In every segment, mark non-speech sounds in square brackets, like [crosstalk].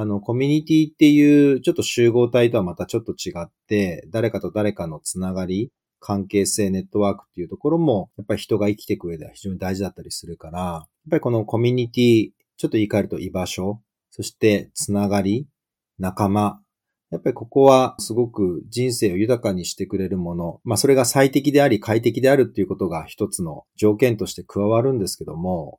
あの、コミュニティっていうちょっと集合体とはまたちょっと違って、誰かと誰かのつながり、関係性、ネットワークっていうところも、やっぱり人が生きていく上では非常に大事だったりするから、やっぱりこのコミュニティ、ちょっと言い換えると居場所、そしてつながり、仲間、やっぱりここはすごく人生を豊かにしてくれるもの。まあそれが最適であり快適であるっていうことが一つの条件として加わるんですけども、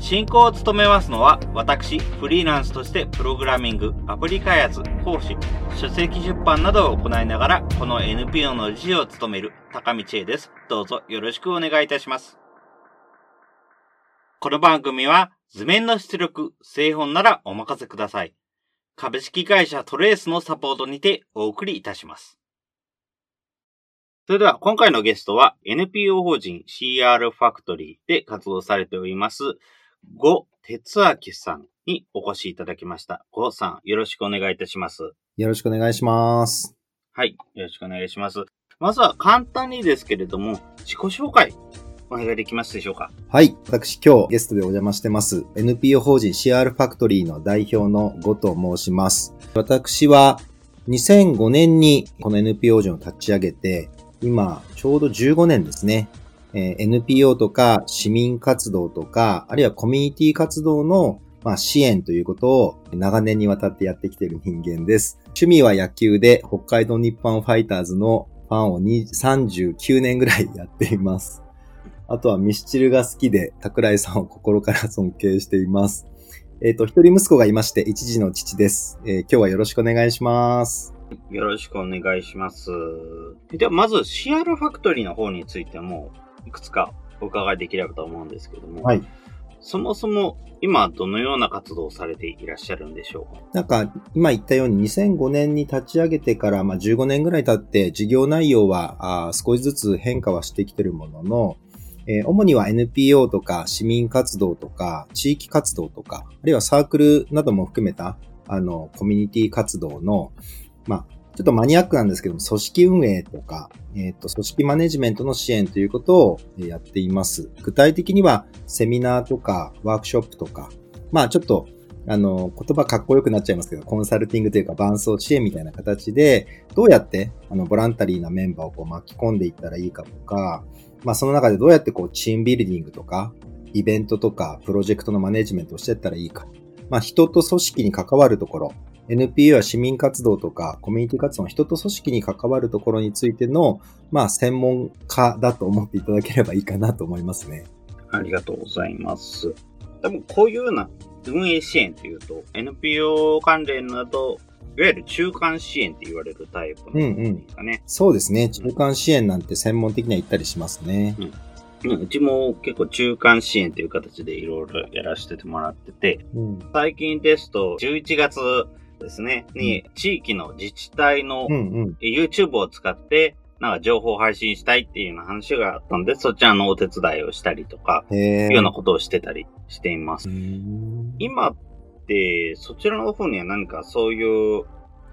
進行を務めますのは、私、フリーランスとしてプログラミング、アプリ開発、講師、書籍出版などを行いながら、この NPO の理事を務める高道恵です。どうぞよろしくお願いいたします。この番組は、図面の出力、製本ならお任せください。株式会社トレースのサポートにてお送りいたします。それでは今回のゲストは NPO 法人 CR ファクトリーで活動されておりますゴ哲明さんにお越しいただきました。ゴさん、よろしくお願いいたします。よろしくお願いします。はい、よろしくお願いします。まずは簡単にですけれども、自己紹介、お願いできますでしょうか？はい。私今日ゲストでお邪魔してます。NPO 法人 CR ファクトリーの代表のゴと申します。私は2005年にこの NPO 法人を立ち上げて、今ちょうど15年ですね。え NPO とか市民活動とか、あるいはコミュニティ活動のまあ、支援ということを長年にわたってやってきている人間です。趣味は野球で北海道日本ファイターズのファンを39年ぐらいやっています。あとはミスチルが好きで桜井さんを心から尊敬しています。えっ、ー、と、一人息子がいまして一児の父です、えー、今日はよろしくお願いします。よろしくお願いします。では、まず CR ファクトリーの方についてもいくつかお伺いできればと思うんですけども、はい。そもそも今どのような活動をされていらっしゃるんでしょうか？なんか今言ったように2005年に立ち上げてからまあ15年ぐらい経って事業内容はあ少しずつ変化はしてきてるものの、えー、主には NPO とか市民活動とか地域活動とか、あるいはサークルなども含めたあのコミュニティ活動の、まあちょっとマニアックなんですけども、組織運営とか、えっ、ー、と、組織マネジメントの支援ということをやっています。具体的には、セミナーとか、ワークショップとか、まあちょっと、あの、言葉かっこよくなっちゃいますけど、コンサルティングというか伴走支援みたいな形で、どうやって、あの、ボランタリーなメンバーをこう巻き込んでいったらいいかとか、まあその中でどうやってこう、チームビルディングとか、イベントとか、プロジェクトのマネジメントをしていったらいいか。まあ人と組織に関わるところ、NPO は市民活動とかコミュニティ活動の人と組織に関わるところについての、まあ、専門家だと思っていただければいいかなと思いますね。ありがとうございます。多分こういうような運営支援というと、NPO 関連など、いわゆる中間支援って言われるタイプのですかね、うんうん。そうですね。中間支援なんて専門的には言ったりしますね。うんうちも結構中間支援という形でいろいろやらせてもらってて、うん、最近ですと11月ですね、に、地域の自治体の YouTube を使って、なんか情報配信したいっていうような話があったんで、そちらのお手伝いをしたりとか、いうようなことをしてたりしています。今って、そちらの方には何かそういう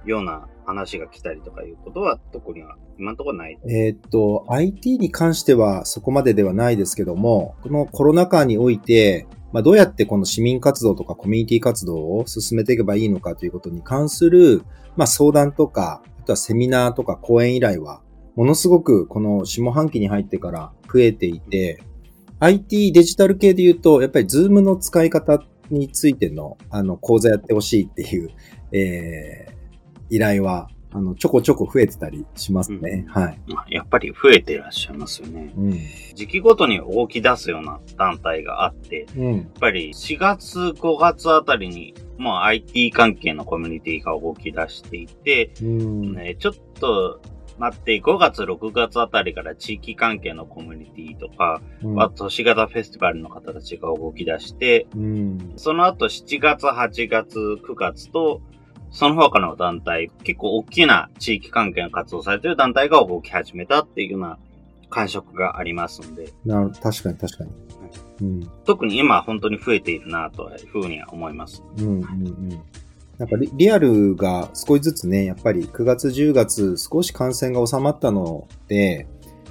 ような話が来たりとかいうことは特には今のところない。えっと、IT に関してはそこまでではないですけども、このコロナ禍において、まあ、どうやってこの市民活動とかコミュニティ活動を進めていけばいいのかということに関する、まあ、相談とか、あとはセミナーとか講演依頼は、ものすごくこの下半期に入ってから増えていて、IT デジタル系で言うと、やっぱりズームの使い方についての、あの、講座やってほしいっていう、えー、依頼はあの、ちょこちょこ増えてたりしますね。うん、はい。やっぱり増えてらっしゃいますよね。うん、時期ごとに動き出すような団体があって、うん、やっぱり4月、5月あたりに、まあ IT 関係のコミュニティが動き出していて、うんね、ちょっと待って、5月、6月あたりから地域関係のコミュニティとか、うん、あ都市型フェスティバルの方たちが動き出して、うん、その後7月、8月、9月と、その他の団体、結構大きな地域関係の活動されている団体が動き始めたっていうような感触がありますので。な確かに確かに。うん、特に今本当に増えているなというふうには思います。うんうんうん。なんかリリアルが少しずつね、やっぱり9月10月少し感染が収まったので、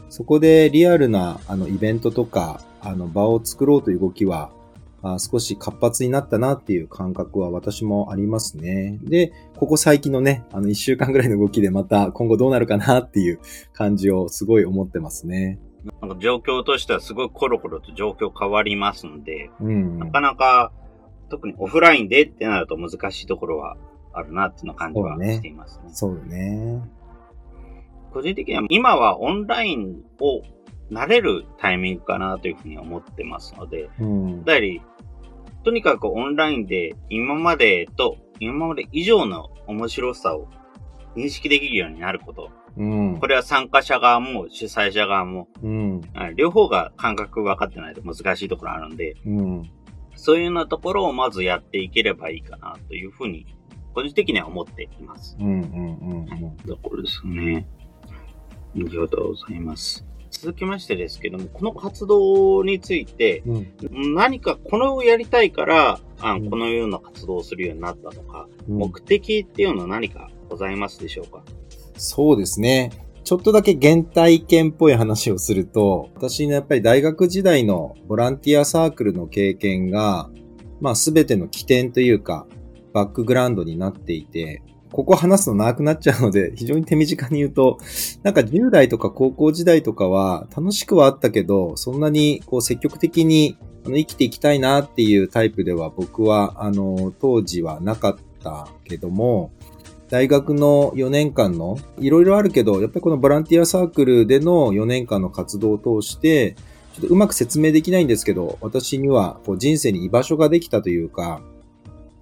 そこでリアルなあのイベントとかあの場を作ろうという動きはあ少し活発になったなっていう感覚は私もありますね。で、ここ最近のね、あの1週間ぐらいの動きでまた今後どうなるかなっていう感じをすごい思ってますね。なんか状況としてはすごいコロコロと状況変わりますので、うん、なかなか特にオフラインでってなると難しいところはあるなっていうの感じはしていますね。そうね。個人的には今はオンラインを慣れるタイミングかなというふうに思ってますので、うん、やはりとにかくオンラインで今までと今まで以上の面白さを認識できるようになること。うん、これは参加者側も主催者側も、うん、両方が感覚分かってないと難しいところあるんで、うん、そういうようなところをまずやっていければいいかなというふうに、個人的には思っています。うんうんうんうころですね。ありがとうございます。続きましてですけども、この活動について、うん、何かこれをやりたいから、あのこのような活動をするようになったとか、うん、目的っていうのは何かございますでしょうか？そうですね。ちょっとだけ原体験っぽい話をすると、私のやっぱり大学時代のボランティアサークルの経験が、まあすべての起点というか、バックグラウンドになっていて、ここ話すの長くなっちゃうので、非常に手短に言うと、なんか10代とか高校時代とかは楽しくはあったけど、そんなにこう積極的に生きていきたいなっていうタイプでは僕はあの当時はなかったけども、大学の4年間の、いろいろあるけど、やっぱりこのボランティアサークルでの4年間の活動を通して、ちょっとうまく説明できないんですけど、私にはこう人生に居場所ができたというか、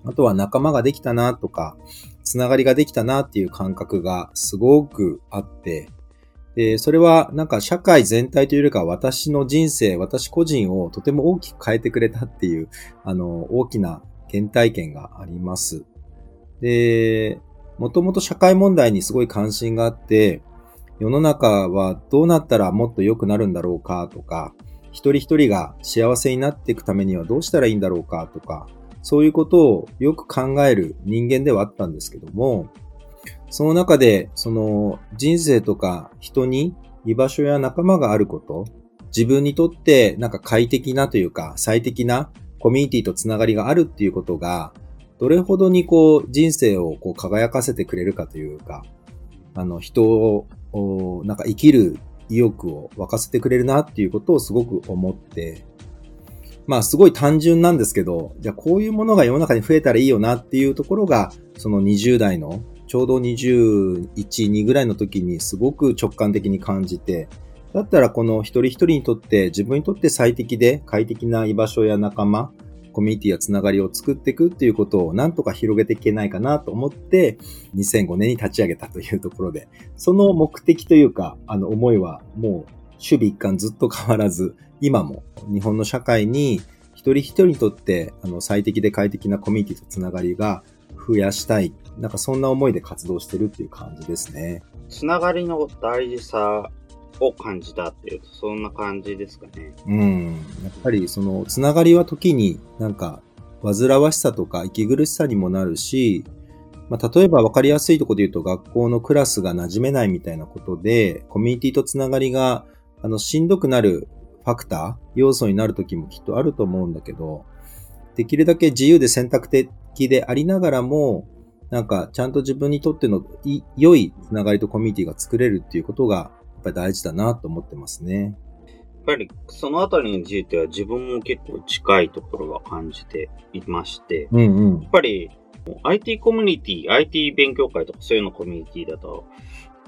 あとは仲間ができたなとか、つながりができたなっていう感覚がすごくあって、で、それはなんか社会全体というよりか私の人生、私個人をとても大きく変えてくれたっていう、あの、大きな原体験があります。で、もともと社会問題にすごい関心があって、世の中はどうなったらもっと良くなるんだろうかとか、一人一人が幸せになっていくためにはどうしたらいいんだろうかとか、そういうことをよく考える人間ではあったんですけども、その中で、その人生とか人に居場所や仲間があること、自分にとってなんか快適なというか最適なコミュニティとつながりがあるっていうことが、どれほどにこう人生をこう輝かせてくれるかというか、あの人をなんか生きる意欲を沸かせてくれるなっていうことをすごく思って、まあすごい単純なんですけど、じゃあこういうものが世の中に増えたらいいよなっていうところが、その20代のちょうど21、2ぐらいの時にすごく直感的に感じて、だったらこの一人一人にとって自分にとって最適で快適な居場所や仲間、コミュニティやつながりを作っていくっていうことをなんとか広げていけないかなと思って、2005年に立ち上げたというところで、その目的というか、あの思いはもう守備一貫ずっと変わらず、今も日本の社会に一人一人にとってあの最適で快適なコミュニティとつながりが増やしたい。なんかそんな思いで活動してるっていう感じですね。つながりの大事さを感じたっていうと、そんな感じですかね。うん。やっぱりその、つながりは時になんか、煩わしさとか息苦しさにもなるし、まあ、例えば分かりやすいところで言うと学校のクラスが馴染めないみたいなことで、コミュニティとつながりが、あの、しんどくなるファクター、要素になる時もきっとあると思うんだけど、できるだけ自由で選択的でありながらも、なんかちゃんと自分にとっての良いつながりとコミュニティが作れるっていうことがぱり大事だなと思ってますね。やっぱりそのあたりについては自分も結構近いところは感じていまして、うんうん、やっぱり IT コミュニティ、IT 勉強会とかそういうのコミュニティだと、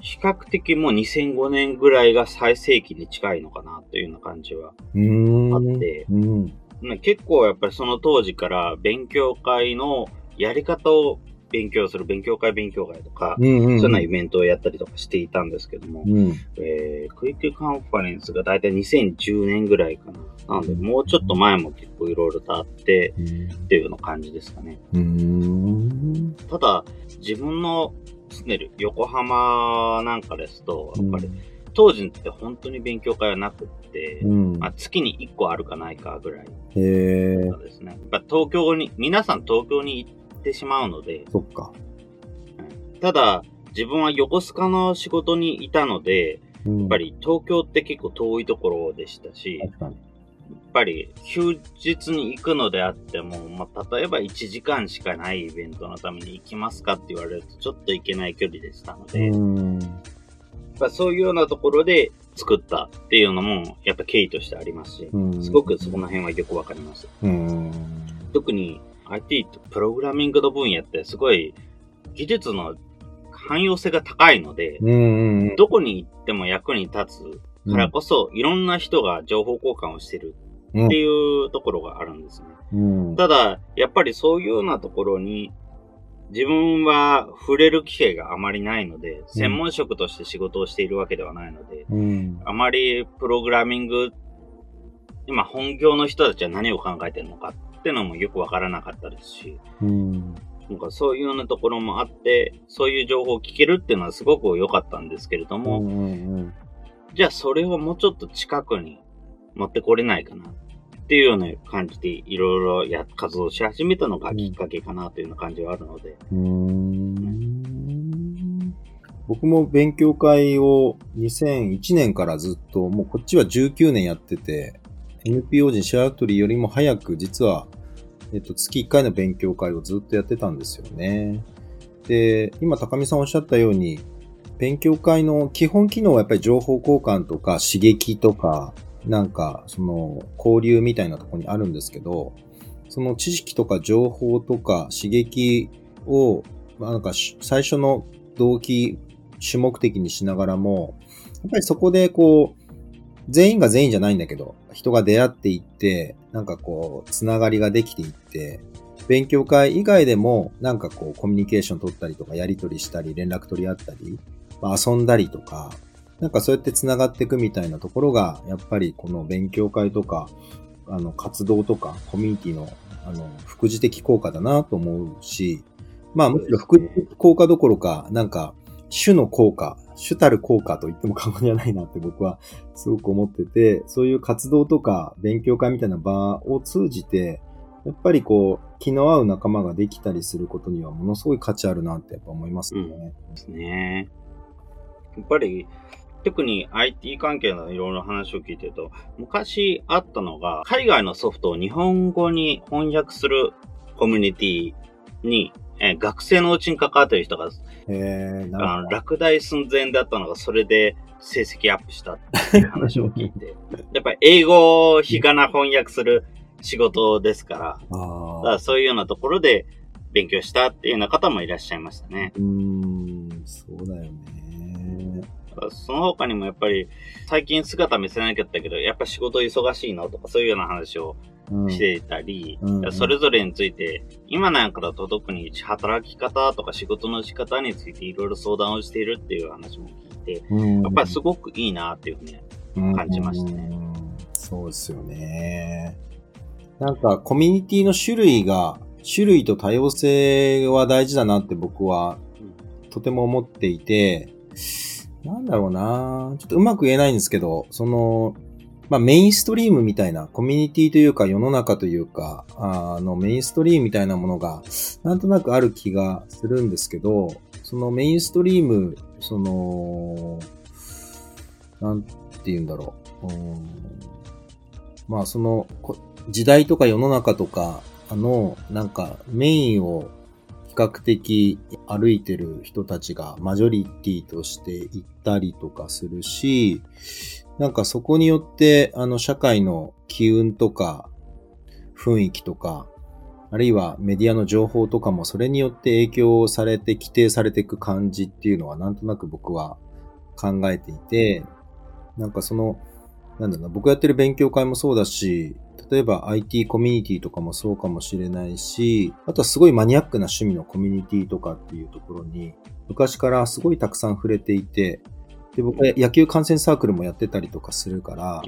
比較的もう2005年ぐらいが最盛期に近いのかなというような感じはあって、うん結構やっぱりその当時から勉強会のやり方を勉強する勉強会勉強会とか。そういうようなイベントをやったりとかしていたんですけども、うん。えー、クイックカンファレンスがだいたい2010年ぐらいかな。なので、もうちょっと前も結構いろいろとあって、っていうような感じですかね。うん。ただ、自分の住んでる横浜なんかですと、やっぱり当時って本当に勉強会はなくって、うん。まあ、月に1個あるかないかぐらいへえ。ですね。やっぱ東京に、皆さん東京に行ってしまうので、そっか。ただ、自分は横須賀の仕事にいたので、ややっぱ、り東京って結構遠いところでしたし、やっ。ぱり休日に行くのであっても、まあ、例えば1時間しかないイベントのために行きますかって言われるとちょっと行けない距離でしたので、やっうん。ぱそういうようなところで作ったっていうのも、やっぱ経緯としてありますし、うんすごくそこの辺はよくわかります。うん。特に IT ってプログラミングの分野ってすごい技術の汎用性が高いので、どこに行っても役に立つからこそ、いろんな人が情報交換をしてるうん。っていうところがあるんですね。うん。ただ、やっぱりそういうようなところに、自分は触れる機会があまりないので、専門職として仕事をしているわけではないので、うん。あまりプログラミング、今本業の人たちは何を考えてるのかっていうのもよくわからなかったですし、うん。なんかそういうようなところもあって、そういう情報を聞けるっていうのはすごく良かったんですけれども、うん。じゃあそれをもうちょっと近くに持ってこれないかなっていうような感じでいろいろや活動し始めたのがきっかけかなというような感じはあるので。うん。僕も勉強会を2001年からずっと、もうこっちは19年やってて、NPO 人シェアトリーよりも早く実は、えっと、月1回の勉強会をずっとやってたんですよね。で、今高見さんおっしゃったように、勉強会の基本機能はやっぱり情報交換とか刺激とか、なんかその交流みたいなところにあるんですけど、その知識とか情報とか刺激を、まあ、なんか最初の動機、主目的にしながらも、やっぱりそこでこう、全員が全員じゃないんだけど、人が出会っていって、なんかこう、つながりができていって、勉強会以外でも、なんかこう、コミュニケーション取ったりとか、やり取りしたり、連絡取り合ったり、まあ、遊んだりとか、なんかそうやってつながっていくみたいなところが、やっぱりこの勉強会とか、あの、活動とか、コミュニティの、あの、副次的効果だなと思うし、まあ、むしろ副次的効果どころか、なんか、種の効果、主たる効果と言っても過言じゃないなって僕はすごく思ってて、そういう活動とか勉強会みたいな場を通じて、やっぱりこう、気の合う仲間ができたりすることにはものすごい価値あるなってやっぱ思いますよね。ですね。やっぱり、特に IT 関係のいろいろ話を聞いてると、昔あったのが、海外のソフトを日本語に翻訳するコミュニティに、えー学生のうちに関わってる人が、へー、なあの落第寸前だったのが、それで成績アップしたっていう話を聞いて、[laughs] やっぱり英語を日がな翻訳する仕事ですから、あだからあ、そういうようなところで勉強したっていうような方もいらっしゃいましたね。うーん、そうだよね。その他にもやっぱり最近姿見せなきゃったけど、やっぱ仕事忙しいのとかそういうような話をうん。していたり、うんうん。それぞれについて、今なんかだと特に働き方とか仕事の仕方についていろいろ相談をしているっていう話も聞いて、うん。やっぱりすごくいいなっていうふうに感じましたね。うんそうですよね。なんかコミュニティの種類が、種類と多様性は大事だなって僕はとても思っていて、なんだろうなちょっとうまく言えないんですけど、その、まあメインストリームみたいな、コミュニティというか世の中というか、あのメインストリームみたいなものが、なんとなくある気がするんですけど、そのメインストリーム、その、なんて言うんだろう。うんまあその、時代とか世の中とか、あの、なんかメインを較的歩いてる人たちがマジョリティとして行ったりとかするし、なんかそこによって、あの、社会の機運とか、雰囲気とか、あるいはメディアの情報とかもそれによって影響されて規定されていく感じっていうのはなんとなく僕は考えていて、なんかそのなんだろうな、僕やってる勉強会もそうだし、例えば IT コミュニティとかもそうかもしれないし、あとはすごいマニアックな趣味のコミュニティとかっていうところに、昔からすごいたくさん触れていて、で、僕は野球観戦サークルもやってたりとかするから、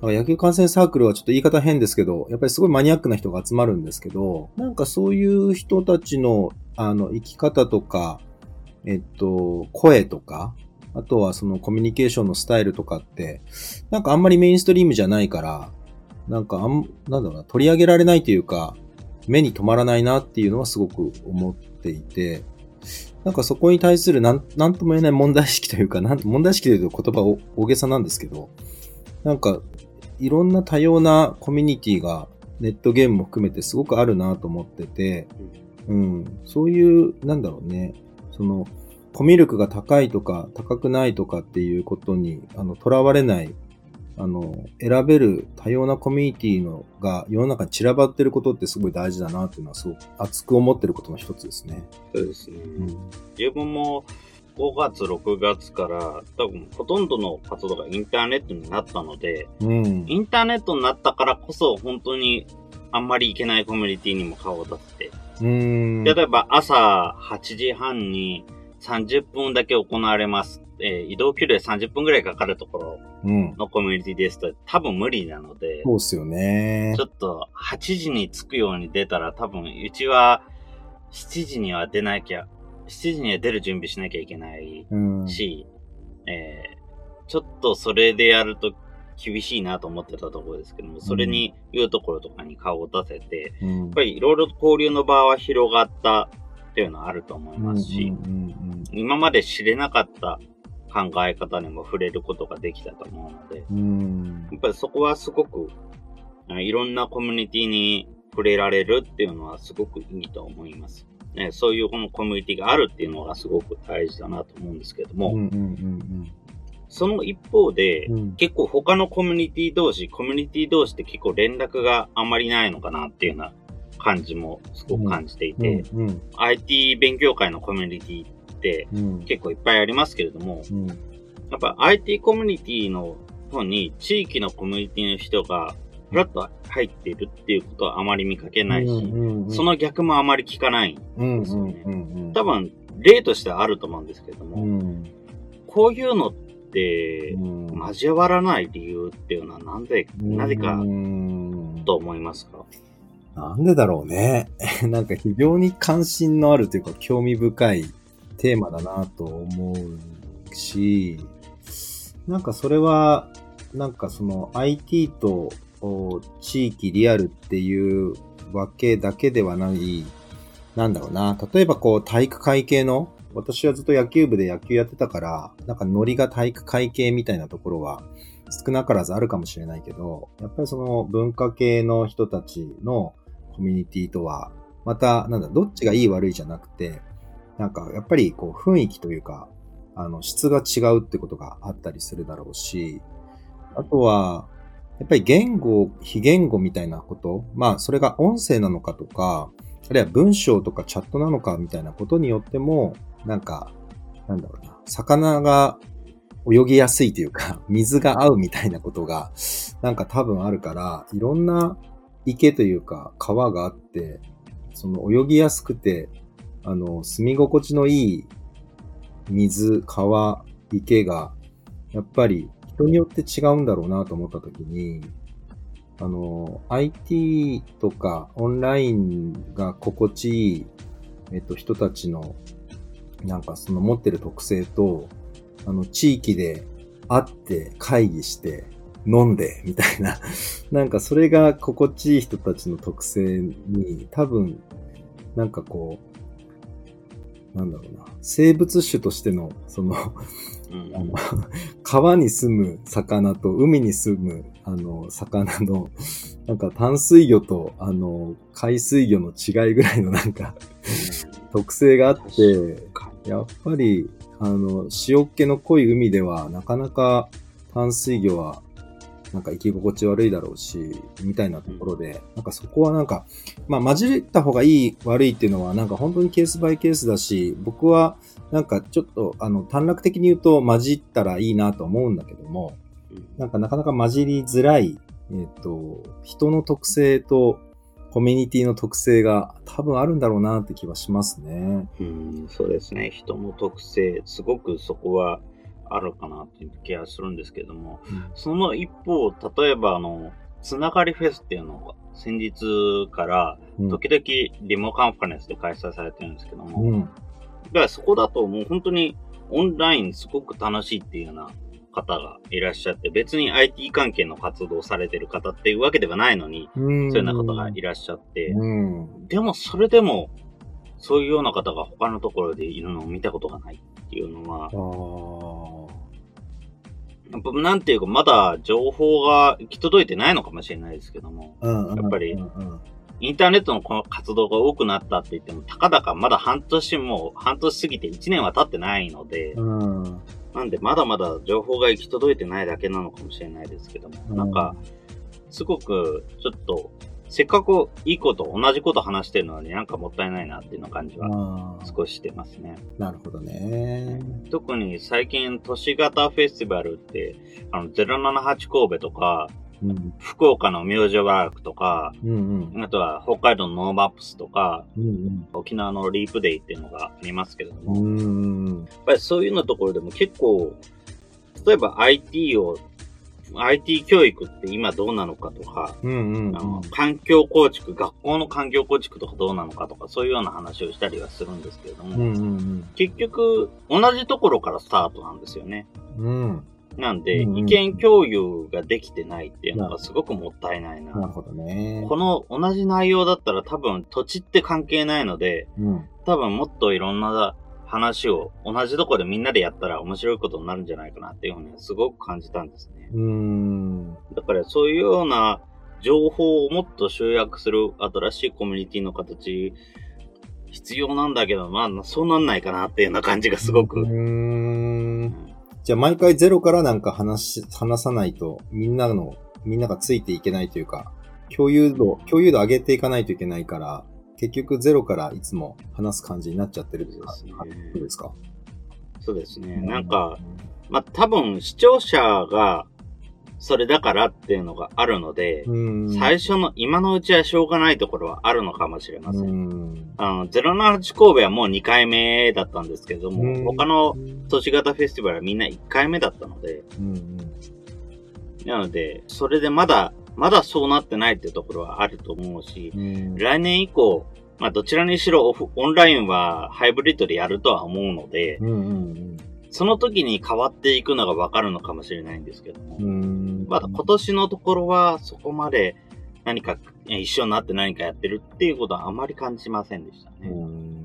だから野球観戦サークルはちょっと言い方変ですけど、やっぱりすごいマニアックな人が集まるんですけど、なんかそういう人たちの、あの、生き方とか、えっと、声とか、あとはそのコミュニケーションのスタイルとかって、なんかあんまりメインストリームじゃないから、なんかあん、なんだろうな、取り上げられないというか、目に留まらないなっていうのはすごく思っていて、なんかそこに対するなん、なんとも言えない問題意識というか、なん問題意識というと言葉を大げさなんですけど、なんか、いろんな多様なコミュニティがネットゲームも含めてすごくあるなと思ってて、うん、そういう、なんだろうね、その、コミュ力が高いとか高くないとかっていうことに、あの、囚われない、あの、選べる多様なコミュニティのが世の中に散らばってることってすごい大事だなっていうのはすごく熱く思ってることの一つですね。そうですね。うん。自分も5月、6月から多分ほとんどの活動がインターネットになったので、うん。インターネットになったからこそ本当にあんまり行けないコミュニティにも顔を出せて、うん。例えば朝8時半に30分だけ行われます。えー移動距離で30分ぐらいかかるところうん。のコミュニティですと多分無理なので、そうっすよねち。ょっと8時に着くように出たら多分うちは7時には出なきゃ、7時には出る準備しなきゃいけないうん。し、えーちょっとそれでやると厳しいなと思ってたところですけども、それにいうところとかに顔を出せて、うん、やっぱりいろいろ交流の場は広がったっていうのはあると思いますし、今まで知れなかった考え方にも触れることができたと思うので、うんうん。やっぱりそこはすごく、あいろんなコミュニティに触れられるっていうのはすごくいいと思います。ね、そういうこのコミュニティがあるっていうのがすごく大事だなと思うんですけども、その一方で、うん。結構他のコミュニティ同士、コミュニティ同士って結構連絡があんまりないのかなっていうような感じもすごく感じていて、うんうん。IT 勉強会のコミュニティってうん。結構いっぱいありますけれども、うん。やっぱ IT コミュニティの方に地域のコミュニティの人がふらっと入っているっていうことはあまり見かけないし、うんその逆もあまり聞かない。うんうんうんうん。多分例としてはあると思うんですけれども、うん。こういうのってうん交わらない理由っていうのはなんで、なぜかうんと思いますか？なんでだろうね。[laughs] なんか非常に関心のあるというか興味深いテーマだなと思うし、なんかそれは、なんかその IT と地域リアルっていうわけだけではない、なんだろうな。例えばこう体育会系の、私はずっと野球部で野球やってたから、なんかノリが体育会系みたいなところは少なからずあるかもしれないけど、やっぱりその文化系の人たちのコミュニティとは、また、なんだ、どっちがいい悪いじゃなくて、なんかやっぱりこう雰囲気というか、あの質が違うってことがあったりするだろうし、あとは、やっぱり言語、非言語みたいなこと、まあそれが音声なのかとか、あるいは文章とかチャットなのかみたいなことによっても、なんか、なんだろうな、魚が泳ぎやすいというか、水が合うみたいなことが、なんか多分あるから、いろんな池というか川があって、その泳ぎやすくて、あの、住み心地のいい水、川、池が、やっぱり人によって違うんだろうなと思ったときに、あの、IT とかオンラインが心地いい、えっと、人たちの、なんかその持ってる特性と、あの、地域で会って会議して飲んでみたいな、[laughs] なんかそれが心地いい人たちの特性に多分、なんかこう、なんだろうな、生物種としての、その、うん。あの、川に住む魚と海に住む、あの、魚の、なんか淡水魚と、あの、海水魚の違いぐらいのなんか、特性があって、やっぱり、あの、塩気の濃い海では、なかなか淡水魚は、なんか生き心地悪いだろうし、みたいなところで、なんかそこはなんか、まあ混じった方がいい悪いっていうのは、なんか本当にケースバイケースだし、僕はなんかちょっと、あの、短絡的に言うと混じったらいいなと思うんだけども、なんかなかなか混じりづらい、えっ、と、人の特性とコミュニティの特性が多分あるんだろうなって気はしますね。うん、そうですね。人の特性、すごくそこはあるかなっていう気がするんですけども、その一方、例えばあの、つながりフェスっていうのが先日からうん時々リモカンファレンスで開催されてるんですけども、うん。だからそこだともう本当にオンラインすごく楽しいっていうような方がいらっしゃって、別に IT 関係の活動をされてる方っていうわけではないのに、うん。そういうような方がいらっしゃって、うん。でもそれでも、そういうような方が他のところでいるのを見たことがないっていうのはなんていうか、まだ情報が行き届いてないのかもしれないですけども、うんうん。やっぱりうんうん。インターネットのこの活動が多くなったって言っても、たかだかまだ半年も、半年過ぎて1年は経ってないので、うん。なんでまだまだ情報が行き届いてないだけなのかもしれないですけども、うん。なんか、すごくちょっと、せっかくいいこと、同じこと話してるのになんかもったいないなっていうような感じは。少ししてますね。なるほどね。特に最近都市型フェスティバルって、あの、078神戸とか、うん。福岡の明星和楽とか、うんうん。あとは北海道の NoMaps とか、うん沖縄のリープデイっていうのがありますけれども、うん。やっうん。ぱりそういうようなところでも結構、例えば IT を、IT 教育って今どうなのかとか、うんうんあの環境構築、学校の環境構築とかどうなのかとか、そういうような話をしたりはするんですけれども、うんうん結局、同じところからスタートなんですよね。うん。なんで、うんうん意見共有ができてないっていうのがすごくもったいないな。なるほどね。この同じ内容だったら多分土地って関係ないので、うん。多分もっといろんな話を同じとこでみんなでやったら面白いことになるんじゃないかなっていうふうにはすごく感じたんですね。うん。だからそういうような情報をもっと集約する新しいコミュニティの形、必要なんだけど、まあそうなんないかなっていうような感じがすごく。うんじゃあ毎回ゼロからなんか話し、話さないと、みんなの、みんながついていけないというか、共有度、共有度上げていかないといけないから、結局ゼロからいつも話す感じになっちゃってるっていうかそうですねそうですか？そうですね。なんか、、まあ多分視聴者がそれだからっていうのがあるので、うん。最初の今のうちはしょうがないところはあるのかもしれません。うん。あの、078神戸はもう2回目だったんですけども、うん他の都市型フェスティバルはみんな1回目だったので、うんなので、それでまだ、まだそうなってないっていうところはあると思うし、うん。来年以降、まあどちらにしろオフ、オンラインはハイブリッドでやるとは思うので、うんうんその時に変わっていくのがわかるのかもしれないんですけども、うん。うん。まだ今年のところはそこまで何かえ一緒になって何かやってるっていうことはあまり感じませんでしたね。うん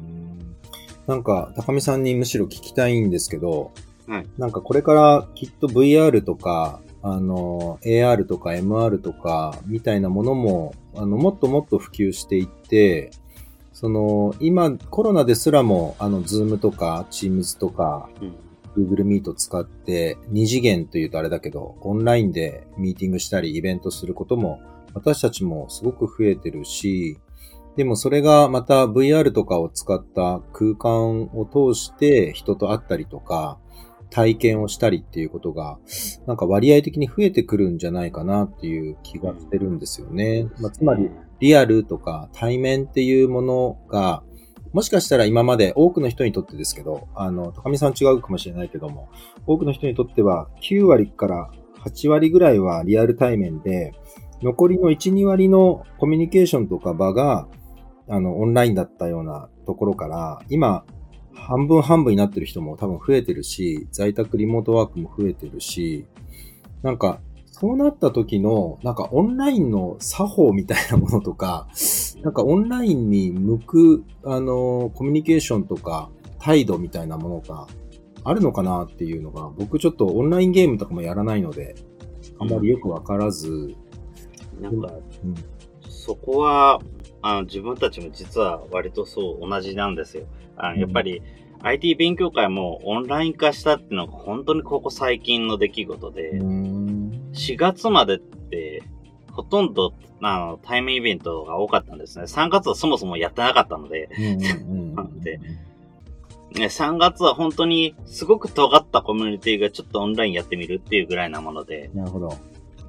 なんか、高見さんにむしろ聞きたいんですけど、はいなんかこれからきっと VR とか、あの、AR とか MR とか、みたいなものも、あの、もっともっと普及していって、その、今、コロナですらも、あの、ズームとか、Teams とか、うん。Google Meet 使って、二次元というとあれだけど、オンラインでミーティングしたりイベントすることも、私たちもすごく増えてるし、でもそれがまた VR とかを使った空間を通して人と会ったりとか、体験をしたりっていうことが、なんか割合的に増えてくるんじゃないかなっていう気がしてるんですよね。まあ、つまり、リアルとか対面っていうものが、もしかしたら今まで多くの人にとってですけど、あの、高見さん違うかもしれないけども、多くの人にとっては9割から8割ぐらいはリアル対面で、残りの1、2割のコミュニケーションとか場が、あの、オンラインだったようなところから、今、半分半分になってる人も多分増えてるし、在宅リモートワークも増えてるし、なんか、そうなった時の、なんかオンラインの作法みたいなものとか、なんかオンラインに向く、あの、コミュニケーションとか、態度みたいなものがあるのかなっていうのが、僕ちょっとオンラインゲームとかもやらないので、あんまりよくわからず、なんか、うんそこは、あの、自分たちも実は割とそう同じなんですよ。あのやっぱり、IT 勉強会もオンライン化したっていうのが本当にここ最近の出来事で、うーん4月までって、ほとんど、あの、対面イベントが多かったんですね。3月はそもそもやってなかったので、で [laughs] ね、3月は本当にすごく尖ったコミュニティがちょっとオンラインやってみるっていうぐらいなもので。なるほど。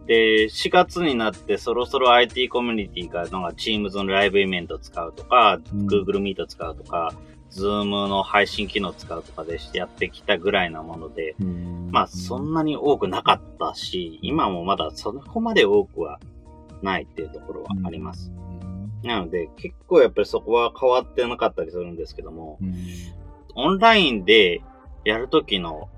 で、4月になってそろそろ IT コミュニティが、なんか Teams のライブイベント使うとか、うん、Google Meet 使うとか、Zoom の配信機能使うとかでやってきたぐらいなもので、まあそんなに多くなかったし、今もまだそこまで多くはないっていうところはあります。なので結構やっぱりそこは変わってなかったりするんですけども、オンラインでやるときの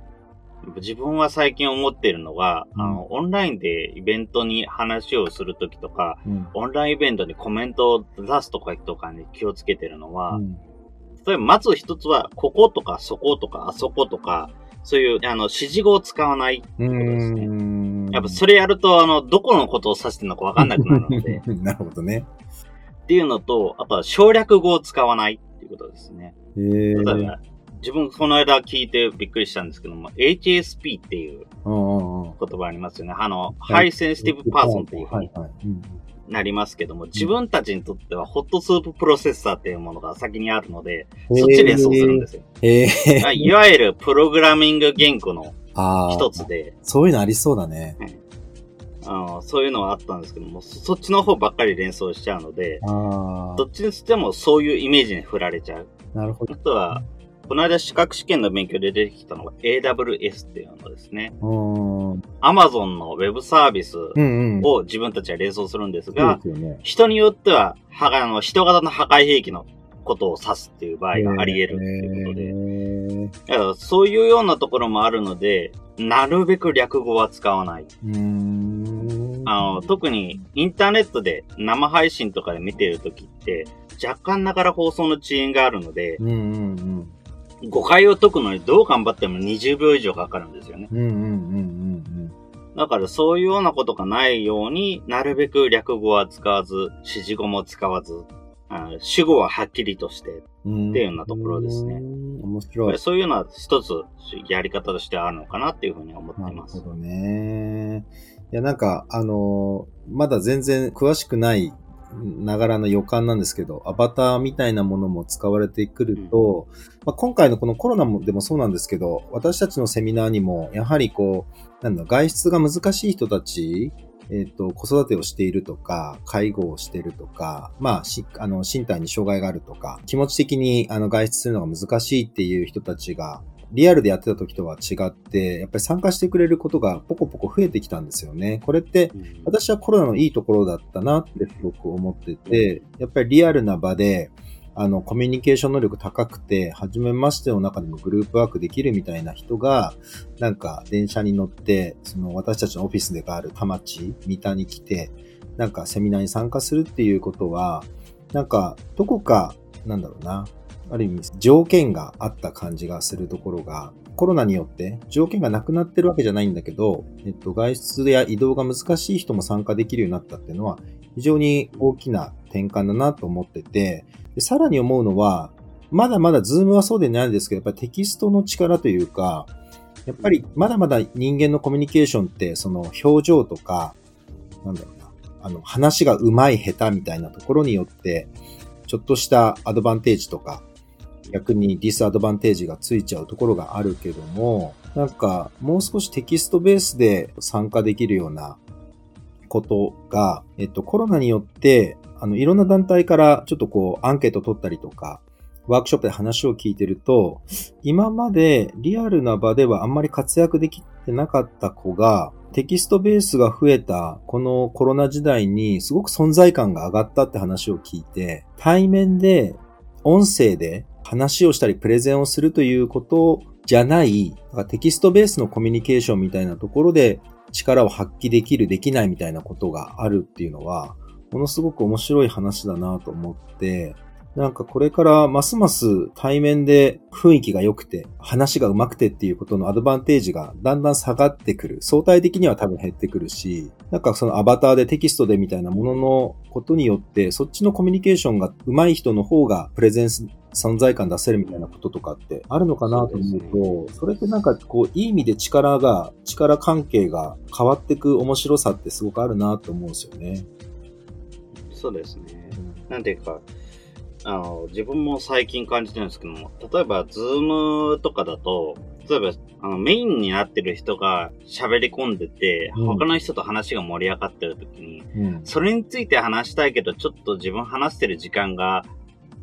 自分は最近思っているのが、うん、あの、オンラインでイベントに話をするときとか、うん、オンラインイベントにコメントを出すとかとかに気をつけてるのは、うん、例えばまず一つは、こことかそことかあそことか、そういう、あの、指示語を使わないってことですね。やっぱそれやると、あの、どこのことを指してるのかわかんなくなるので。[laughs] なるほどね。っていうのと、あとは省略語を使わないっていうことですね。へ例えば、自分この間聞いてびっくりしたんですけども、HSP っていう言葉ありますよね。あの、ハイセンシティブパーソンっていうふうになりますけども、自分たちにとってはホットスーププロセッサーっていうものが先にあるので、そっち連想するんですよ。いわゆるプログラミング言語の一つで。そういうのありそうだね。あのそういうのはあったんですけども、そっちの方ばっかり連想しちゃうので、どっちにしてもそういうイメージに振られちゃう。なるほど。あとは、この間資格試験の勉強で出てきたのが AWS っていうのですね。Amazon のウェブサービスを自分たちは連想するんですが、うんうんね、人によっては、あの、人型の破壊兵器のことを指すっていう場合があり得るっていうことで、えー、だからそういうようなところもあるので、なるべく略語は使わない。あの特にインターネットで生配信とかで見てるときって、若干ながら放送の遅延があるので、うんうんうん誤解を解くのにどう頑張っても20秒以上かかるんですよね。だからそういうようなことがないようになるべく略語は使わず、指示語も使わず、主語ははっきりとしてっていうようなところですね。面白い。そういうのは一つやり方としてあるのかなっていうふうに思っています。なるほどね。いや、なんか、あのー、まだ全然詳しくないながらの予感なんですけど、アバターみたいなものも使われてくると、まあ、今回のこのコロナもでもそうなんですけど、私たちのセミナーにも、やはりこう、なんだ、外出が難しい人たち、えっ、ー、と、子育てをしているとか、介護をしているとか、まあ、し、あの、身体に障害があるとか、気持ち的に、あの、外出するのが難しいっていう人たちが、リアルでやってた時とは違って、やっぱり参加してくれることがポコポコ増えてきたんですよね。これって、私はコロナのいいところだったなってすごく思ってて、やっぱりリアルな場で、あの、コミュニケーション能力高くて、初めましての中でもグループワークできるみたいな人が、なんか電車に乗って、その私たちのオフィスでがある田町、三田に来て、なんかセミナーに参加するっていうことは、なんか、どこか、なんだろうな、ある意味条件があった感じがするところが、コロナによって条件がなくなってるわけじゃないんだけど、えっと、外出や移動が難しい人も参加できるようになったっていうのは、非常に大きな転換だなと思ってて、でさらに思うのは、まだまだ Zoom はそうでないんですけど、やっぱりテキストの力というか、やっぱりまだまだ人間のコミュニケーションって、その表情とか、なんだろうな、あの、話が上手い下手みたいなところによって、ちょっとしたアドバンテージとか、逆にディスアドバンテージがついちゃうところがあるけども、なんかもう少しテキストベースで参加できるようなことが、えっと、コロナによって、あの、いろんな団体からちょっとこう、アンケート取ったりとか、ワークショップで話を聞いてると、今までリアルな場ではあんまり活躍できてなかった子が、テキストベースが増えたこのコロナ時代にすごく存在感が上がったって話を聞いて、対面で音声で話をしたりプレゼンをするということじゃない、テキストベースのコミュニケーションみたいなところで力を発揮できる、できないみたいなことがあるっていうのは、ものすごく面白い話だなと思って、なんかこれからますます対面で雰囲気が良くて、話が上手くてっていうことのアドバンテージがだんだん下がってくる。相対的には多分減ってくるし、なんかそのアバターでテキストでみたいなもののことによって、そっちのコミュニケーションが上手い人の方がプレゼンス存在感出せるみたいなこととかってあるのかなと思うと、それってなんかこう、いい意味で力が、力関係が変わっていく面白さってすごくあるなと思うんですよね。そうですね。なんていうか、あの、自分も最近感じてるんですけども、例えば、ズームとかだと、例えば、あの、メインになってる人が喋り込んでて、うん他の人と話が盛り上がってる時に、うん。それについて話したいけど、ちょっと自分話してる時間が、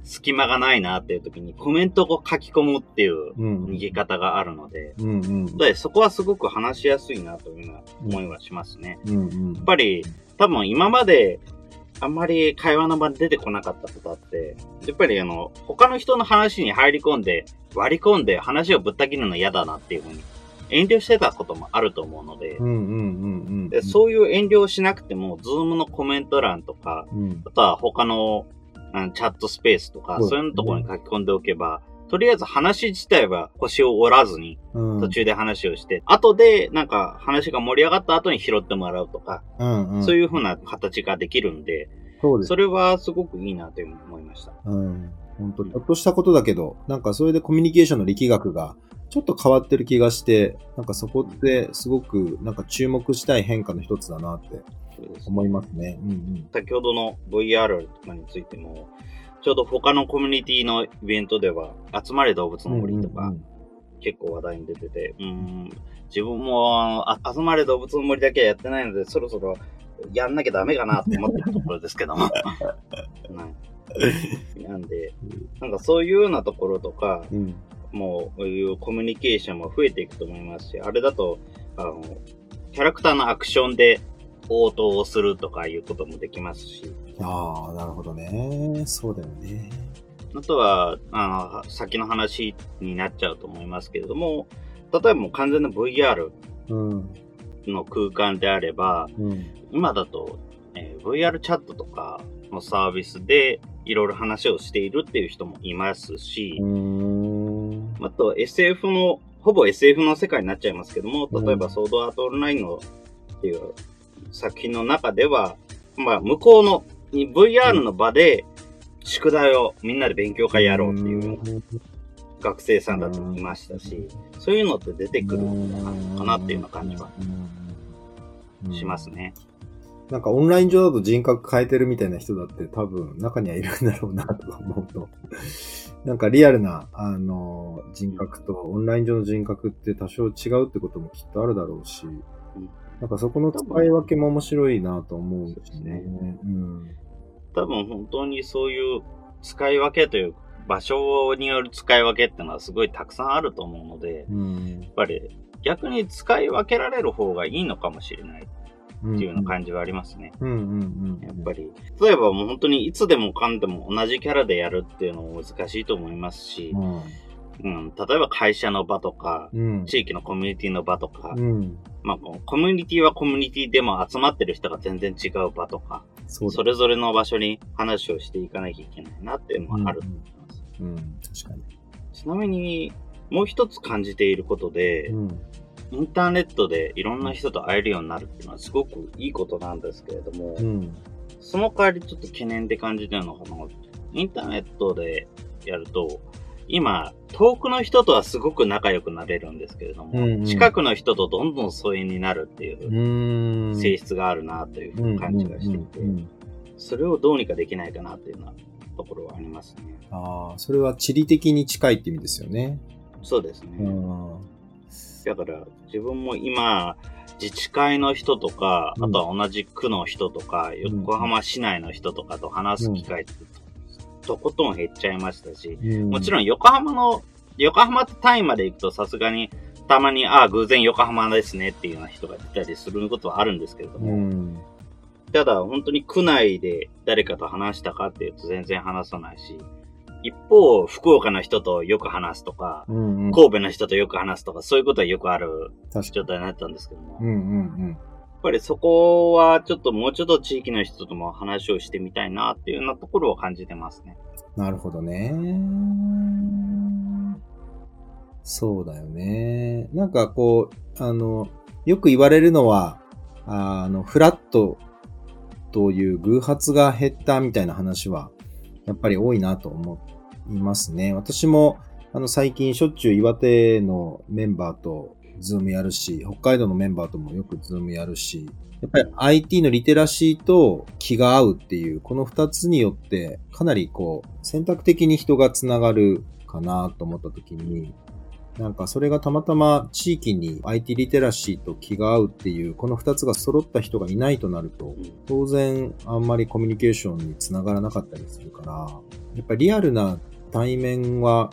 隙間がないなっていう時に、コメントを書き込むっていううん。逃げ方があるので、うんうん。で、そこはすごく話しやすいなというような思いはしますね。うんうんやっぱり、多分今まで、あんまり会話の場に出てこなかったことあって、やっぱりあの、他の人の話に入り込んで、割り込んで話をぶった切るの嫌だなっていうふうに、遠慮してたこともあると思うの。でそういう遠慮をしなくても、ズームのコメント欄とか、うん。あとは他の、うんチャットスペースとか、そういうところに書き込んでおけば、とりあえず話自体は腰を折らずにうん。途中で話をして、後でなんか話が盛り上がった後に拾ってもらうとか、うんうん。そういう風な形ができるんで、そうですそれはすごくいいなというふうに思いました。うん。本当にちょっとしたことだけど、なんかそれでコミュニケーションの力学がちょっと変わってる気がして、なんかそこってすごくなんか注目したい変化の一つだなって思いますね。うん先ほどの VR とかについても、ちょうど他のコミュニティのイベントでは、集まれ動物うん。の森とかうんうん結構話題に出てて、うーん、自分もあ集まれ動物の森だけはやってないので、そろそろやんなきゃダメかなと思ってるところですけども。[laughs] はいなんで、なんかそういうようなところとか、うん。もう、いうコミュニケーションも増えていくと思いますし、あれだと、あの、キャラクターのアクションで応答をするとかいうこともできますし、ああ、なるほどね。そうだよね。あとは、あの、先の話になっちゃうと思いますけれども、例えばもう完全な VR うん。の空間であれば、うん。今だと、えー VR チャットとかのサービスでいろいろ話をしているっていう人もいますし。あと SF の、ほぼ SF の世界になっちゃいますけども、例えばうんソードアートオンラインのっていう作品の中では、まあ向こうのに VR の場で宿題をみんなで勉強会やろうっていう学生さんだといましたし、そういうのって出てくるのかなっていうような感じはうん。しますね。なんかオンライン上だと人格変えてるみたいな人だって多分中にはいるんだろうなとか思うと。[laughs] なんかリアルな、あの、人格とオンライン上の人格って多少違うってこともきっとあるだろうし、なんかそこの使い分けも面白いなと思うしね。うん。多分本当にそういう使い分けという場所による使い分けっていうのはすごいたくさんあると思うので、うん。やっぱり逆に使い分けられる方がいいのかもしれないっていうような感じはありますね。うんうんうん。やっぱり。例えばもう本当にいつでもかんでも同じキャラでやるっていうのも難しいと思いますし、うん、例えば会社の場とか、うん。地域のコミュニティの場とか、うん。まあ、コミュニティはコミュニティでも集まってる人が全然違う場とか、それぞれの場所に話をしていかなきゃいけないなっていうのはあると思います。うん。確かに。ちなみに、もう一つ感じていることで、うん。インターネットでいろんな人と会えるようになるっていうのはすごくいいことなんですけれども、うん。その代わりちょっと懸念で感じてるのが、インターネットでやると、今、遠くの人とはすごく仲良くなれるんですけれども、うんうん近くの人とどんどん疎遠になるっていううん。性質があるなというふうな感じがしていてそれをどうにかできないかなっていうようなところはありますね。ああ、それは地理的に近いって意味ですよね。そうですね。うん。だから、自分も今、自治会の人とか、うんあとは同じ区の人とか、ん横浜市内の人とかと話す機会って、とことん減っちゃいましたし、もちろん。ん横浜の、横浜って単位まで行くとさすがに、たまに、ああ、偶然横浜ですねっていうような人がいたりすることはあるんですけれどうも、ん。ただ本当に区内で誰かと話したかっていうと全然話さないし、一方、福岡の人とよく話すとか、うんうん。神戸の人とよく話すとか、そういうことはよくある状態になったんですけども、やっんうんぱりそこはちょっともうちょっと地域の人とも話をしてみたいなっていうようなところを感じてますね。うん。なるほどね。そうだよね。なんかこう、あの、よく言われるのは、あの、フラットという偶発が減ったみたいな話は、やっぱり多いなと思いますね。私も、あの、最近しょっちゅう岩手のメンバーと Zoom やるし、北海道のメンバーともよく Zoom やるし、やっぱり IT のリテラシーと気が合うっていう、この二つによって、かなりこう、選択的に人がつながるかなと思った時に、なんかそれがたまたま地域に IT リテラシーと気が合うっていう、この二つが揃った人がいないとなると、当然あんまりコミュニケーションにつながらなかったりするから、やっぱりリアルな対面は、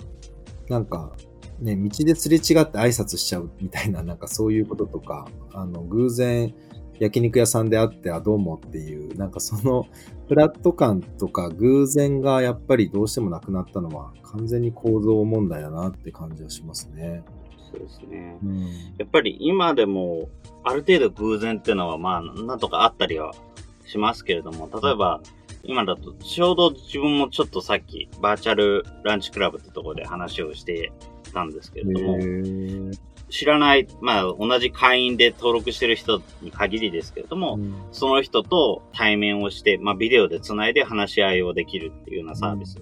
なんかね、道ですれ違って挨拶しちゃうみたいな、なんかそういうこととか、あの、偶然焼肉屋さんであって、あ、どうもっていう、なんかそのフラット感とか偶然がやっぱりどうしてもなくなったのは完全に構造問題だなって感じはしますね。そうですね。うん、やっぱり今でもある程度偶然っていうのはまあなんとかあったりはしますけれども、例えば今だとちょうど自分もちょっとさっきバーチャルランチクラブってところで話をしてたんですけれども、知らない、まあ、同じ会員で登録してる人に限りですけれども、うん、その人と対面をして、まあ、ビデオで繋いで話し合いをできるっていうようなサービス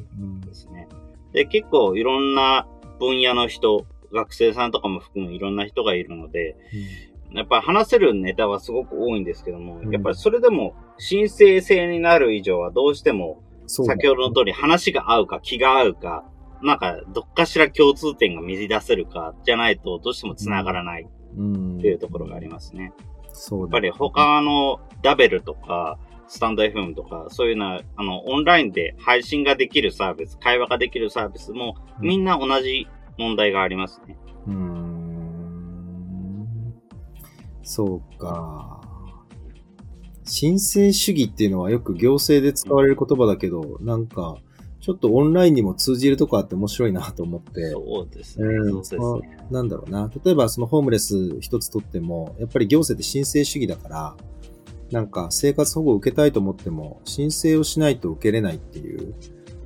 ですね。うんうん、で、結構いろんな分野の人、学生さんとかも含むいろんな人がいるので、やっぱ話せるネタはすごく多いんですけども、やっぱりそれでも申請制になる以上はどうしても、先ほどの通り話が合うか気が合うか、なんか、どっかしら共通点が見出せるか、じゃないと、どうしても繋がらないっていうところがありますね。そう、やっぱり他のダベルとか、スタンド FM とか、そういうのは、あの、オンラインで配信ができるサービス、会話ができるサービスも、みんな同じ問題がありますね。うん。そうか。申請主義っていうのはよく行政で使われる言葉だけど、なんか、ちょっとオンラインにも通じるとこあって面白いなと思って。そうですね。うん、そうですね。なんだろうな。例えばそのホームレス一つとっても、やっぱり行政って申請主義だから、なんか生活保護を受けたいと思っても、申請をしないと受けれないっていう、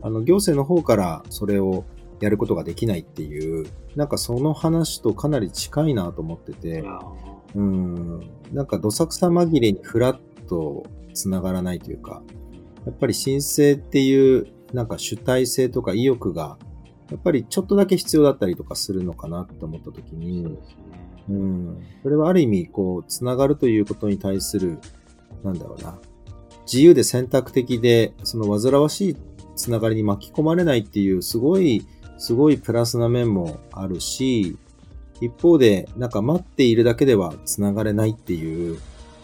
あの行政の方からそれをやることができないっていう、なんかその話とかなり近いなと思ってて、うん、なんかどさくさ紛れにフラッと繋がらないというか、やっぱり申請っていうなんか主体性とか意欲が、やっぱりちょっとだけ必要だったりとかするのかなって思ったときに、うん。それはある意味、こう、つながるということに対する、なんだろうな。自由で選択的で、その煩わしいつながりに巻き込まれないっていう、すごい、すごいプラスな面もあるし、一方で、なんか待っているだけではつながれないっていう、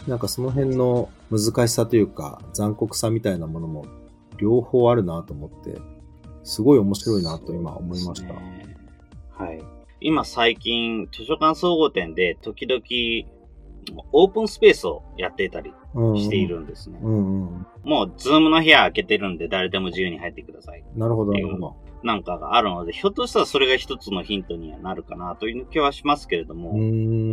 なんかその辺の難しさというか、残酷さみたいなものも両方あるなと思って、すごい面白いなと今思いました。ね、はい。今最近、図書館総合店で時々、オープンスペースをやっていたりしているんですね。うんうん、もう、ズームの部屋開けてるんで、誰でも自由に入ってください。なるほど、なるほど。なんかがあるので、ひょっとしたらそれが一つのヒントにはなるかなという気はしますけれども、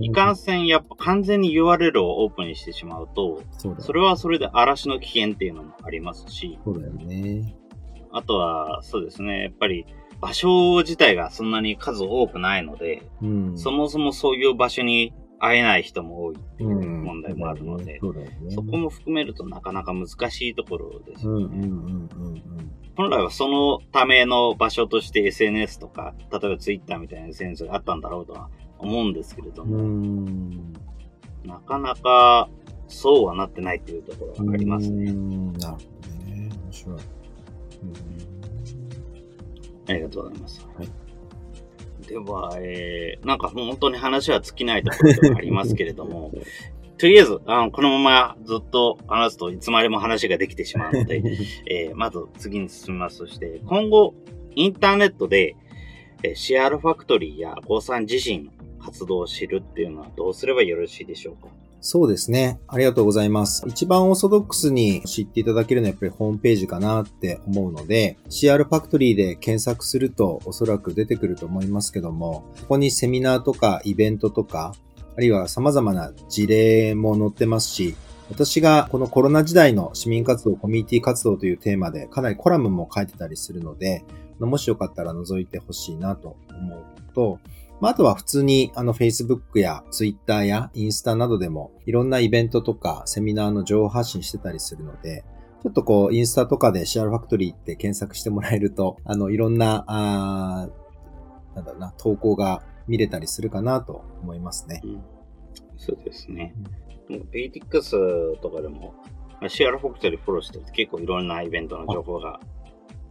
いかんせんやっぱ完全に URL をオープンにしてしまうと、そそれはそれで嵐の危険っていうのもありますし、そうだよね。あとは、そうですね、やっぱり場所自体がそんなに数多くないので、うん、そもそもそういう場所に会えない人も多いっていう問題もあるので、そこも含めるとなかなか難しいところですよね。本来はそのための場所として SNS とか、例えば Twitter みたいな SNS があったんだろうとは思うんですけれども、なかなかそうはなってないっていうところがありますね。なるほどね。面白い。ありがとうございます。はいでは、えー、なんか本当に話は尽きないところではありますけれども、[laughs] とりあえず、あの、このままずっと話すといつまでも話ができてしまうので、[laughs] えー、まず次に進みますとして、今後、インターネットで、えー、シアルファクトリーやゴーさん自身の活動を知るっていうのはどうすればよろしいでしょうか？そうですね。ありがとうございます。一番オーソドックスに知っていただけるのはやっぱりホームページかなって思うので、CR ファクトリーで検索するとおそらく出てくると思いますけども、ここにセミナーとかイベントとか、あるいは様々な事例も載ってますし、私がこのコロナ時代の市民活動、コミュニティ活動というテーマでかなりコラムも書いてたりするので、もしよかったら覗いてほしいなと思うと、あ、とは普通にあの Facebook や Twitter やインスタなどでもいろんなイベントとかセミナーの情報発信してたりするので、ちょっとこう、インスタとかでシェアファクトリーって検索してもらえると、あの、いろんな、あなんだろうな、投稿が見れたりするかなと思いますね。うんそうですね。ベイティックスとかでも、シアラフォクトリーフォローしてると結構いろんなイベントの情報が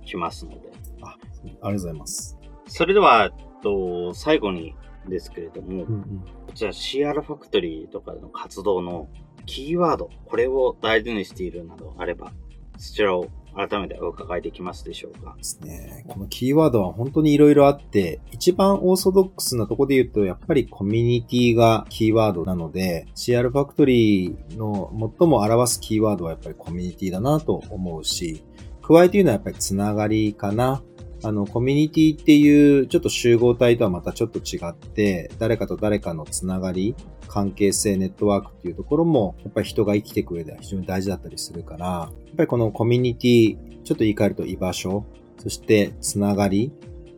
来ますので。あありがとうございます。それでは、と最後にですけれども、うんうんこちら CR ファクトリーとかの活動のキーワード、これを大事にしているなどあれば、そちらを改めてお伺いできますでしょうか。ですね。このキーワードは本当にいろいろあって、一番オーソドックスなところで言うと、やっぱりコミュニティがキーワードなので、CR ファクトリーの最も表すキーワードはやっぱりコミュニティだなと思うし、加えて言うのはやっぱりつながりかな。あの、コミュニティっていうちょっと集合体とはまたちょっと違って、誰かと誰かのつながり、関係性、ネットワークっていうところも、やっぱり人が生きていく上では非常に大事だったりするから、やっぱりこのコミュニティ、ちょっと言い換えると居場所、そしてつながり、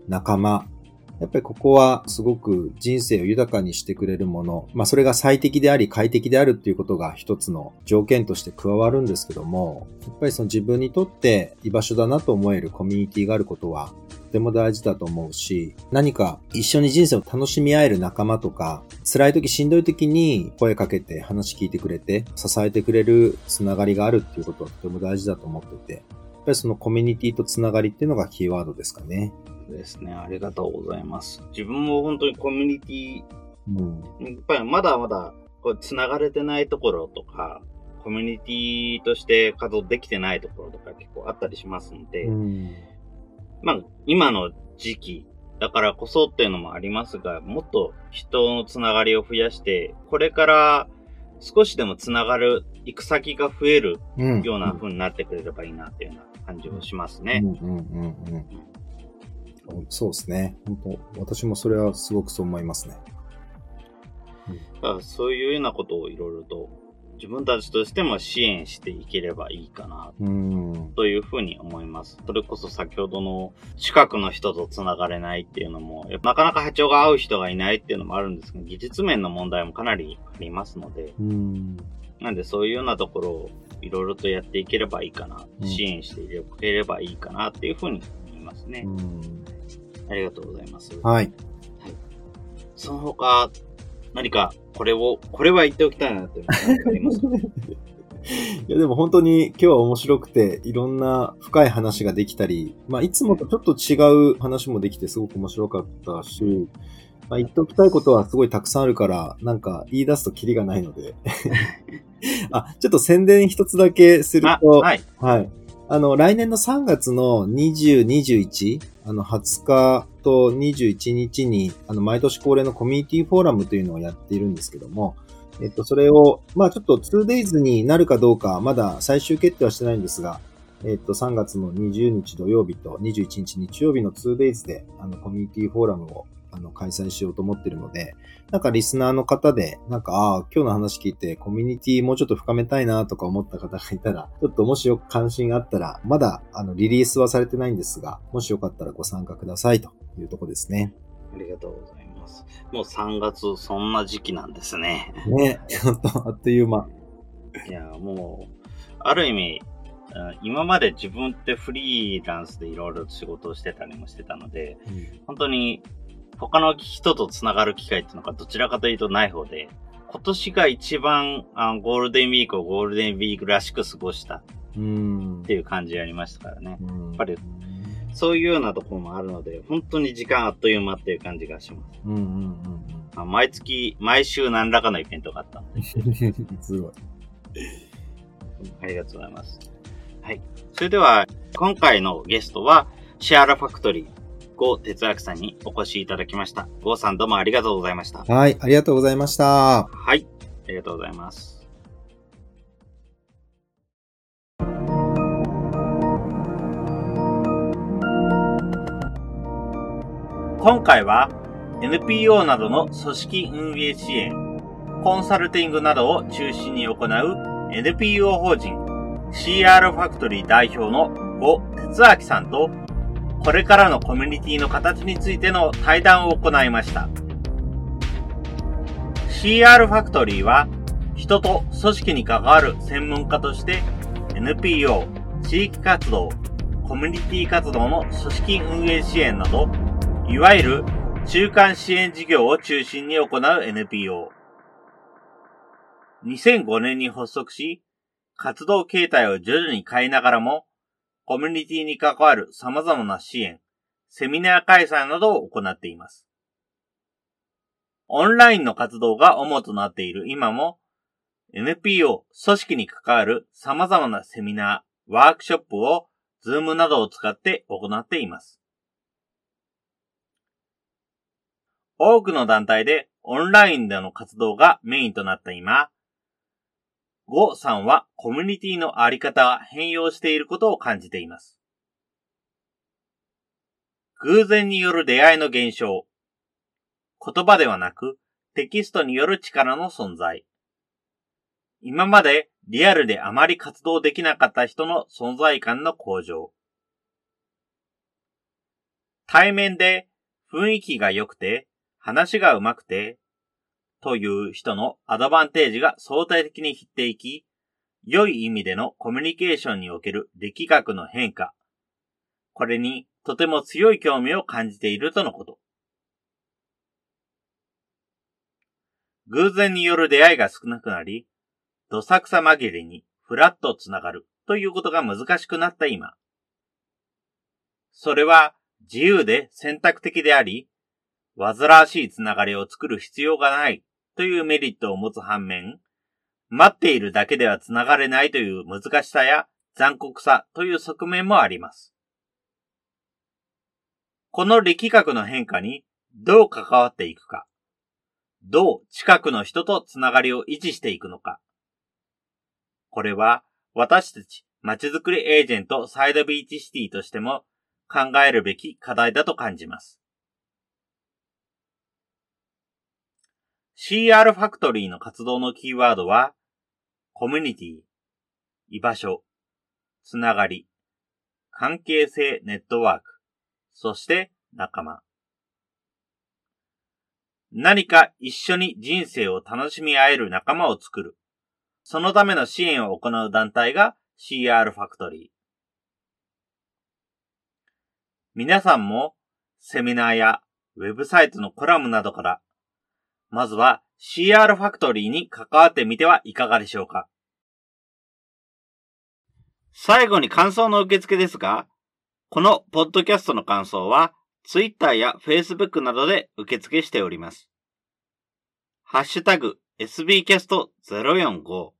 仲間、やっぱりここはすごく人生を豊かにしてくれるもの。まあそれが最適であり快適であるっていうことが一つの条件として加わるんですけども、やっぱりその自分にとって居場所だなと思えるコミュニティがあることはとても大事だと思うし、何か一緒に人生を楽しみ合える仲間とか、辛い時しんどい時に声かけて話聞いてくれて、支えてくれるつながりがあるっていうことはとても大事だと思ってて、やっぱりそのコミュニティとつながりっていうのがキーワードですかね。ですね。ありがとうございます。自分も本当にコミュニティ、うん。やっぱりまだまだこう繋がれてないところとか、コミュニティとして活動できてないところとか結構あったりしますので、うんまあ、今の時期だからこそっていうのもありますが、もっと人のつながりを増やして、これから少しでもつながる、行く先が増えるうんような風になってくれればいいなっていうような感じをしますね。うんうんうんうん。そうですね。本当私もそれはすごくそう思いますね。だからそういうようなことをいろいろと自分たちとしても支援していければいいかなうん。というふうに思います。それこそ先ほどの近くの人と繋がれないっていうのも、なかなか波長が合う人がいないっていうのもあるんですけど、技術面の問題もかなりありますので、うん。なんでそういうようなところをいろいろとやっていければいいかな、うん支援していければいいかなっていうふうにますね。うんありがとうございます。はい。その他、何かこれを、これは言っておきたいなっていりますか？[laughs] いやでも本当に今日は面白くて、いろんな深い話ができたり、まあいつもとちょっと違う話もできてすごく面白かったし、まあ言っておきたいことはすごいたくさんあるから、なんか言い出すとキリがないので。[laughs] あ、ちょっと宣伝一つだけするあ、と、はい。はい。あの、来年の3月の20、21、あの、20日と21日に、あの、毎年恒例のコミュニティフォーラムというのをやっているんですけども、えっと、それを、まあちょっと 2days になるかどうか、まだ最終決定はしてないんですが、えっと、3月の20日土曜日と21日日曜日の 2days で、あの、コミュニティフォーラムを、あの、開催しようと思っているので、なんかリスナーの方で、なんか、ああ、今日の話聞いて、コミュニティもうちょっと深めたいなとか思った方がいたら、ちょっともしよく関心があったら、まだ、あの、リリースはされてないんですが、もしよかったらご参加くださいというとこですね。ありがとうございます。もう3月、そんな時期なんですね。ね、ほんと、あっという間。いや、もう、ある意味、うん今まで自分ってフリーランスでいろいろ仕事をしてたりもしてたので、本当に他の人と繋がる機会っていうのがどちらかというとない方で、今年が一番あのゴールデンウィークをゴールデンウィークらしく過ごしたっうん。ていう感じありましたからね。やっぱりそういうようなところもあるので、本当に時間あっという間っていう感じがします。うんうんうんまあ毎月、毎週何らかのイベントがあったので、うん。すごい。ありがとうございます。はい。それでは、今回のゲストは、シェアラファクトリー、ゴー哲明さんにお越しいただきました。ゴーさんどうもありがとうございました。はい、ありがとうございました。はい。ありがとうございます。今回は NPO などの組織運営支援、コンサルティングなどを中心に行う NPO 法人 CR ファクトリー代表の呉哲明さんとこれからのコミュニティの形についての対談を行いました。CR ファクトリーは人と組織に関わる専門家として NPO、地域活動、コミュニティ活動の組織運営支援など、いわゆる中間支援事業を中心に行う NPO。2005年に発足し、活動形態を徐々に変えながらも、コミュニティに関わる様々な支援、セミナー開催などを行っています。オンラインの活動が主となっている今も、NPO 組織に関わる様々なセミナー、ワークショップを Zoom などを使って行っています。多くの団体でオンラインでの活動がメインとなった今、ゴさんはコミュニティのあり方が変容していることを感じています。偶然による出会いの現象。言葉ではなくテキストによる力の存在。今までリアルであまり活動できなかった人の存在感の向上。対面で雰囲気が良くて話が上手くてという人のアドバンテージが相対的に減っていき、良い意味でのコミュニケーションにおける力学の変化。これにとても強い興味を感じているとのこと。偶然による出会いが少なくなり、どさくさ紛れにフラッとつながるということが難しくなった今。それは自由で選択的であり、煩わしいつながりを作る必要がないというメリットを持つ反面、待っているだけではつながれないという難しさや残酷さという側面もあります。この力学の変化にどう関わっていくか、どう近くの人とつながりを維持していくのか。これは私たち街づくりエージェントサイドビーチシティとしても考えるべき課題だと感じます。CR ファクトリーの活動のキーワードは、コミュニティ、居場所、つながり、関係性ネットワーク、そして仲間。何か一緒に人生を楽しみ合える仲間を作る。そのための支援を行う団体が CR ファクトリー。皆さんもセミナーやウェブサイトのコラムなどからまずは CR ファクトリーに関わってみてはいかがでしょうか？最後に感想の受付ですが、このポッドキャストの感想は Twitter や Facebook などで受付しております。ハッシュタグ sbcast045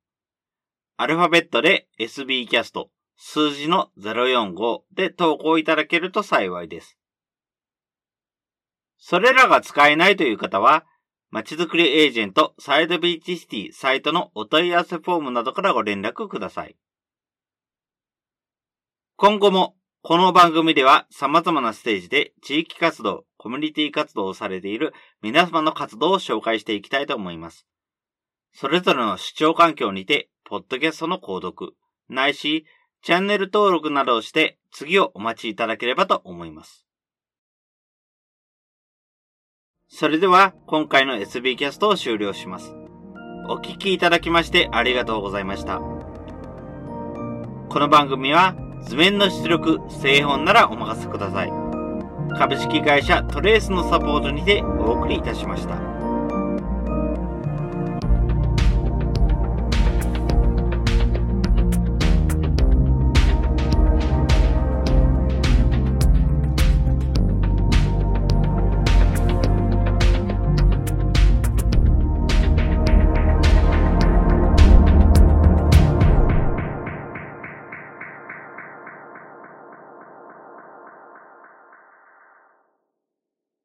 アルファベットで sbcast 数字の045で投稿いただけると幸いです。それらが使えないという方は、ちづくりエージェントサイドビーチシティサイトのお問い合わせフォームなどからご連絡ください。今後もこの番組では様々なステージで地域活動、コミュニティ活動をされている皆様の活動を紹介していきたいと思います。それぞれの視聴環境にて、ポッドキャストの購読、ないし、チャンネル登録などをして次をお待ちいただければと思います。それでは今回の SB キャストを終了します。お聴きいただきましてありがとうございました。この番組は図面の出力、製本ならお任せください。株式会社トレースのサポートにてお送りいたしました。